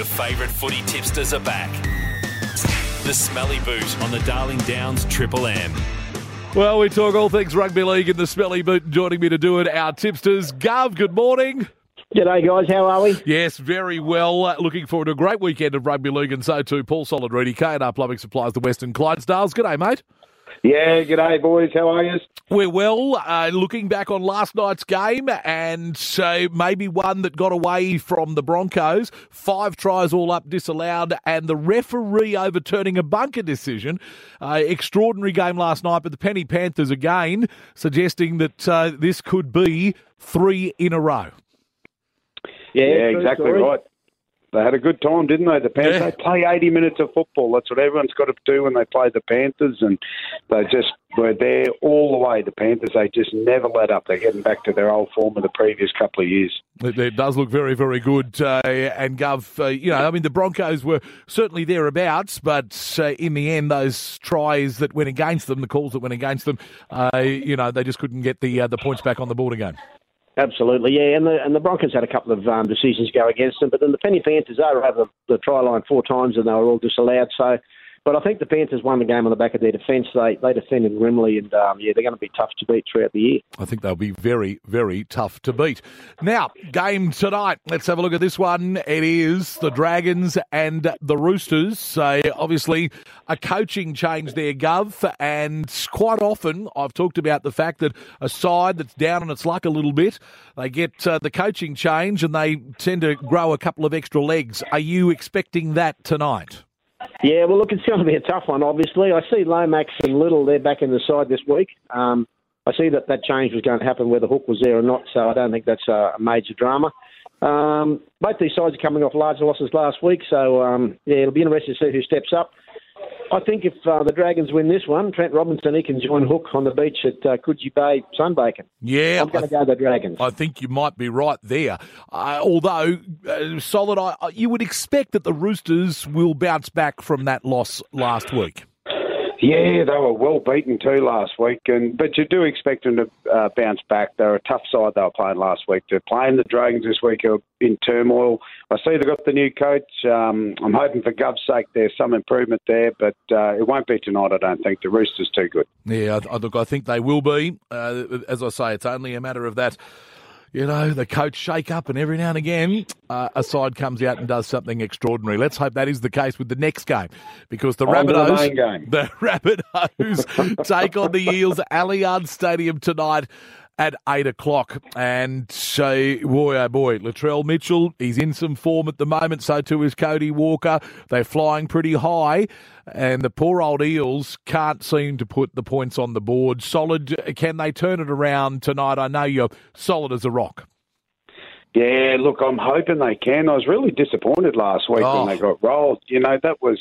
Your favourite footy tipsters are back. The Smelly Boot on the Darling Downs Triple M. Well, we talk all things rugby league in the Smelly Boot. Joining me to do it, our tipsters. Gov, good morning. G'day, guys. How are we? Yes, very well. Uh, looking forward to a great weekend of rugby league, and so too Paul Solid Reedy, K&R Plumbing Supplies, the Western Clydesdales. G'day, mate. Yeah, g'day, boys. How are you? We're well. Uh, looking back on last night's game, and so maybe one that got away from the Broncos. Five tries all up disallowed, and the referee overturning a bunker decision. Uh, extraordinary game last night, but the Penrith Panthers again suggesting that uh, this could be three in a row. Yeah, true exactly story. right. They had a good time, didn't they? The Panthers. Yeah. They play 80 minutes of football. That's what everyone's got to do when they play the Panthers, and they just were there all the way. The Panthers, they just never let up. They're getting back to their old form of the previous couple of years. It, it does look very, very good. Uh, and Gov, uh, you know, I mean, the Broncos were certainly thereabouts, but uh, in the end, those tries that went against them, the calls that went against them, uh, you know, they just couldn't get the uh, the points back on the board again. Absolutely, yeah. And the and the Broncos had a couple of um, decisions go against them, but then the Penrith Panthers they were over the, the try line four times and they were all disallowed. So, but I think the Panthers won the game on the back of their defence. They they defended grimly, and um, yeah, they're going to be tough to beat throughout the year. I think they'll be very, very tough to beat. Now, game tonight. Let's have a look at this one. It is the Dragons and the Roosters. So, obviously, a coaching change there, Gov. And quite often, I've talked about the fact that a side that's down on its luck a little bit, they get uh, the coaching change and they tend to grow a couple of extra legs. Are you expecting that tonight? Yeah, well, look, it's going to be a tough one. Obviously, I see Lomax and Little they're back in the side this week. Um, I see that that change was going to happen whether Hook was there or not, so I don't think that's a, major drama. Um, both these sides are coming off large losses last week, so um, yeah, it'll be interesting to see who steps up. I think if uh, the Dragons win this one, Trent Robinson he can join Hook on the beach at uh, Coogee Bay sunbaking. Yeah, I'm going to go the Dragons. I think you might be right there. Uh, although, uh, solid, I, you would expect that the Roosters will bounce back from that loss last week. Yeah, they were well beaten too last week, and but you do expect them to uh, bounce back. They're a tough side they were playing last week. They're playing the Dragons this week are in turmoil. I see they've got the new coach. Um, I'm hoping for Gov's sake there's some improvement there, but uh, it won't be tonight. I don't think the Roosters too good. Yeah, I, look, I think they will be. Uh, as I say, it's only a matter of that. You know, the coach shake up, and every now and again, uh, a side comes out and does something extraordinary. Let's hope that is the case with the next game, because the On to the Rabbitohs, the Rabbitohs take on the Eels at Allianz Stadium tonight at eight o'clock. And so, boy, oh boy, Latrell Mitchell, he's in some form at the moment. So too is Cody Walker. They're flying pretty high. And the poor old Eels can't seem to put the points on the board. Solid, can they turn it around tonight? I know you're solid as a rock. Yeah, look, I'm hoping they can. I was really disappointed last week Oh. when they got rolled. You know, that was.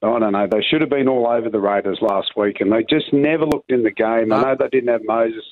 I don't know. They should have been all over the Raiders last week, and they just never looked in the game. I know they didn't have Moses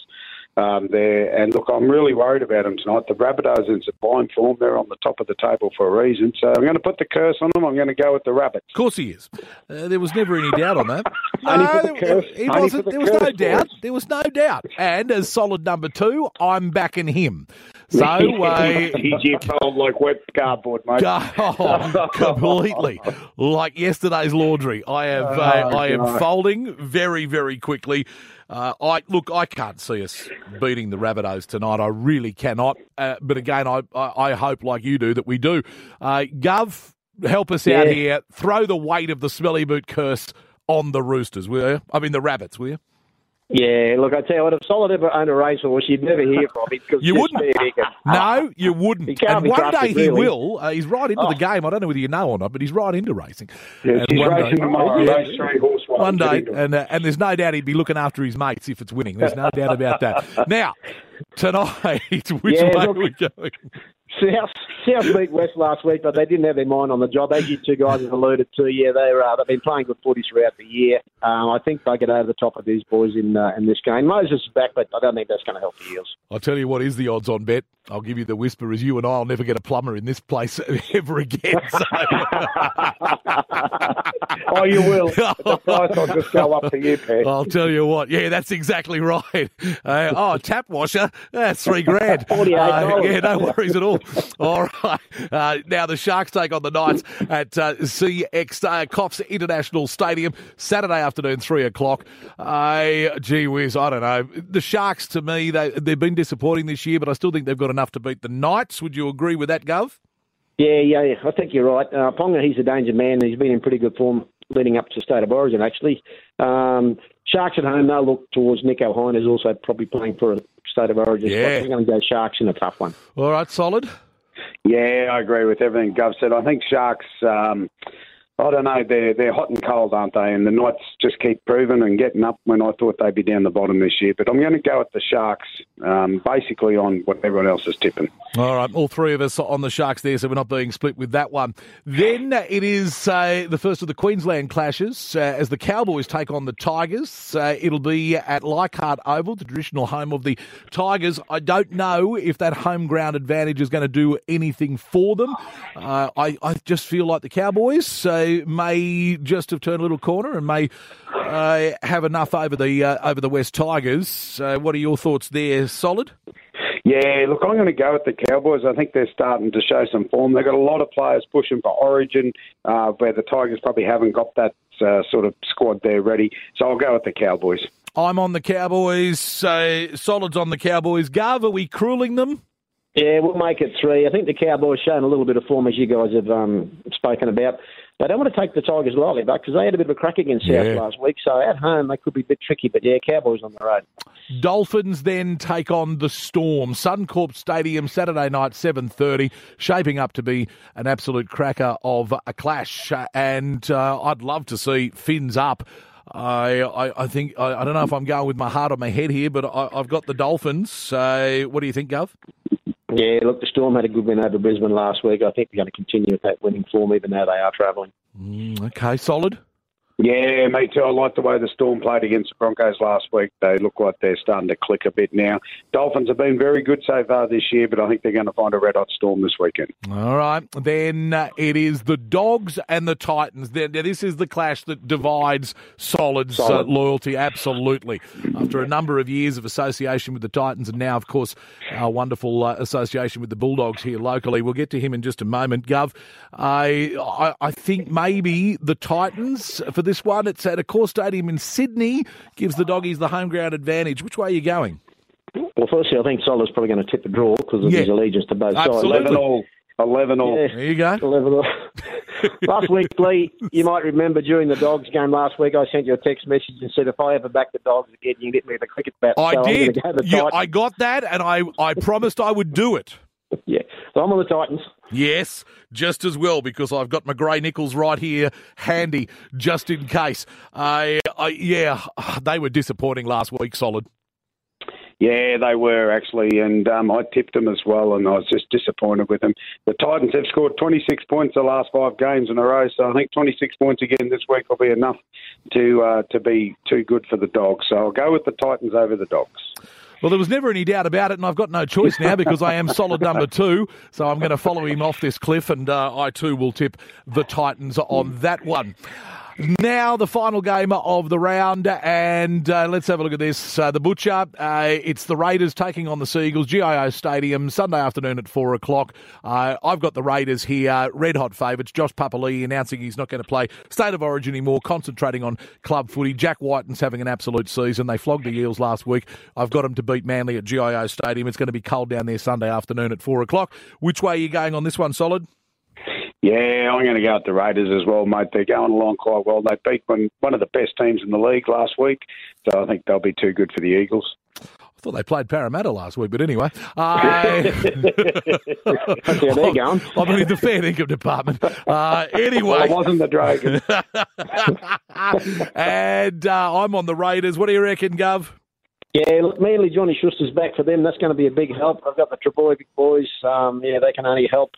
um, there, and look, I'm really worried about them tonight. The Rabbitohs in sublime form. They're on the top of the table for a reason. So I'm going to put the curse on them. I'm going to go with the Rabbits. Of course he is. Uh, there was never any doubt on that. Only for the there- he wasn't. the There was no doubt. boys. There was no doubt. And as solid number two, I'm backing him. So uh, He's your fold like wet cardboard, mate. Oh, completely. Like yesterday's laundry. I have. Uh, Oh, I am folding very, very quickly. Uh, I look. I can't see us beating the Rabbitohs tonight. I really cannot. Uh, but again, I, I I hope, like you do, that we do. Uh, Gov, help us out here. Throw the weight of the smelly boot curse on the Roosters, will you? I mean, the Rabbits, will you? Yeah, look, I tell you what, if Solid ever owned a racehorse, you'd never hear from him because You wouldn't. No, you wouldn't. He and one day he really. will. Uh, he's right into Oh. the game. I don't know whether you know or not, but he's right into racing. Yes, And he's racing day- tomorrow. Yeah. Race three, horse one. day, Get into it. and uh, and there's no doubt he'd be looking after his mates if it's winning. There's no doubt about that. Now, tonight, which Yeah, way look- are we going? South, South beat West last week, but they didn't have their mind on the job. As you two guys have alluded to, yeah, they're, uh, they've been playing good footy throughout the year. Um, I think they get over the top of these boys in uh, in this game. Moses is back, but I don't think that's going to help the Eels. I'll tell you what is the odds on bet. I'll give you the whisper as you and I'll never get a plumber in this place ever again. So. Oh, you will. the price will just go up for you, Pat. I'll tell you what. Yeah, that's exactly right. Uh, oh, tap washer. That's three grand. $48. Uh, yeah, no worries at all. All right. Uh, now the Sharks take on the Knights at uh, CX uh, Cops International Stadium Saturday afternoon, three o'clock. Uh, gee whiz, I don't know. The Sharks, to me, they they've been disappointing this year, but I still think they've got enough to beat the Knights. Would you agree with that, Gov? Yeah, yeah, yeah. I think you're right. Uh, Ponga, he's a danger man. He's been in pretty good form leading up to State of Origin, actually. Um, Sharks at home, they'll look towards Nicho Hynes, who's also probably playing for a State of Origin. Yeah. spot. I'm going to go Sharks in a tough one. All right, solid. Yeah, I agree with everything Gov said. I think Sharks, um, I don't know, they're, they're hot and cold, aren't they? And the Knights just keep proving and getting up when I thought they'd be down the bottom this year. But I'm going to go with the Sharks, um, basically on what everyone else is tipping. All right, all three of us on the Sharks there, so we're not being split with that one. Then it is uh, the first of the Queensland clashes uh, as the Cowboys take on the Tigers. Uh, it'll be at Leichhardt Oval, the traditional home of the Tigers. I don't know if that home ground advantage is going to do anything for them. Uh, I, I just feel like the Cowboys uh, may just have turned a little corner and may uh, have enough over the uh, over the Wests Tigers. Uh, what are your thoughts there? Solid. Yeah, look, I'm going to go with the Cowboys. I think they're starting to show some form. They've got a lot of players pushing for Origin, uh, where the Tigers probably haven't got that uh, sort of squad there ready. So I'll go with the Cowboys. I'm on the Cowboys. Uh, Solid's on the Cowboys. Gav, are we crueling them? Yeah, we'll make it three. I think the Cowboys showing a little bit of form, as you guys have um, spoken about. They don't want to take the Tigers lightly, but because they had a bit of a crack against South Yeah. last week, so at home they could be a bit tricky. But yeah, Cowboys on the road. Dolphins then take on the Storm. Suncorp Stadium, Saturday night, 7.30, shaping up to be an absolute cracker of a clash. And uh, I'd love to see Fins up. I, I, I think, I, I don't know if I'm going with my heart or my head here, but I, I've got the Dolphins. Uh, what do you think, Gov? Yeah, look, the Storm had a good win over Brisbane last week. I think they're going to continue with that winning form, even though they are travelling. Mm, okay, solid. Yeah, me too. I like the way the Storm played against the Broncos last week. They look like they're starting to click a bit now. Dolphins have been very good so far this year, but I think they're going to find a red hot storm this weekend. All right. Then uh, it is the Dogs and the Titans. Now this is the clash that divides Solid's uh, Solid. loyalty. Absolutely. After a number of years of association with the Titans, and now, of course, our wonderful uh, association with the Bulldogs here locally. We'll get to him in just a moment. Gov, I, I I think maybe the Titans for this one. It's at Accor Stadium in Sydney. Gives the Doggies the home ground advantage. Which way are you going? Well, firstly, I think Solid's probably going to tip the draw because of Yeah. his allegiance to both Absolutely. sides. 11 all. 11 all. Yeah. There you go. 11 all. last week, Lee, you might remember during the Dogs game last week, I sent you a text message and said, if I ever back the Dogs again, you can hit me with a cricket bat. I so I'm did. gonna go the Yeah, I got that, and I, I promised I would do it. Yeah, so I'm on the Titans. Yes, just as well because I've got my Gray-Nicolls right here handy just in case. I, I yeah, they were disappointing last week. Solid. Yeah, they were actually, and um, I tipped them as well, and I was just disappointed with them. The Titans have scored 26 points the last five games in a row, so I think 26 points again this week will be enough to uh, to be too good for the Dogs. So I'll go with the Titans over the Dogs. Well, there was never any doubt about it, and I've got no choice now because I am solid number two. So I'm going to follow him off this cliff, and uh, I too will tip the Titans on that one. Now, the final game of the round, and uh, let's have a look at this. Uh, the Butcher, uh, it's the Raiders taking on the Seagulls, GIO Stadium, Sunday afternoon at 4 o'clock. Uh, I've got the Raiders here, red hot favourites. Josh Papalii announcing he's not going to play State of Origin anymore, concentrating on club footy. Jack Wighton's having an absolute season. They flogged the Eels last week. I've got them to beat Manly at GIO Stadium. It's going to be cold down there Sunday afternoon at 4 o'clock. Which way are you going on this one, Solid? Yeah, I'm going to go with the Raiders as well, mate. They're going along quite well. They beat one, one of the best teams in the league last week, so I think they'll be too good for the Eagles. I thought they played Parramatta last week, but anyway. Uh, That's how they're going. I'm in the fair income department. Uh, Well, it wasn't the Dragons. and uh, I'm on the Raiders. What do you reckon, Gov? Yeah, look, Manly Johnny Schuster's back for them. That's going to be a big help. I've got the Trbojevic boys. Um, yeah, they can only help.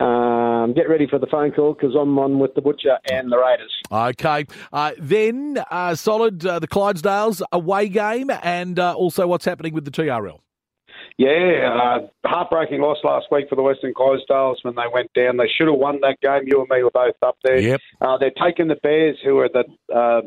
Um, get ready for the phone call because I'm on with the Butcher and the Raiders. Okay. Uh, then, uh, solid, uh, the Clydesdales away game, and uh, also what's happening with the TRL. Yeah, uh, heartbreaking loss last week for the Western Clydesdales when they went down. They should have won that game. You and me were both up there. Yep. Uh, they're taking the Bears, who are the uh,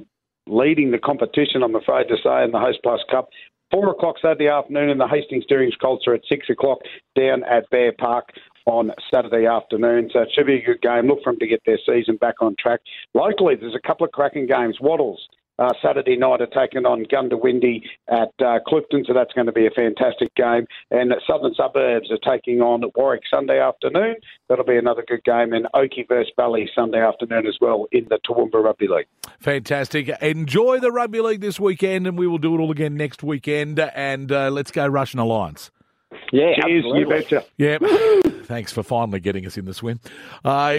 leading the competition, I'm afraid to say, in the Hostplus Cup. Four o'clock Saturday afternoon, and the Hastings Deerings Colts are at six o'clock down at Bear Park on Saturday afternoon. So it should be a good game. Look for them to get their season back on track. Locally, there's a couple of cracking games. Wattles. uh, Saturday night are taking on Goondiwindi at uh, Clifton, so that's going to be a fantastic game. And Southern Suburbs are taking on Warwick Sunday afternoon. That'll be another good game. And Oakey versus Valley Sunday afternoon as well in the Toowoomba Rugby League. Fantastic. Enjoy the rugby league this weekend, and we will do it all again next weekend. And uh, let's go Russian Alliance. Yeah, Cheers, absolutely. you betcha. Yeah. Thanks for finally getting us in the swim. Uh,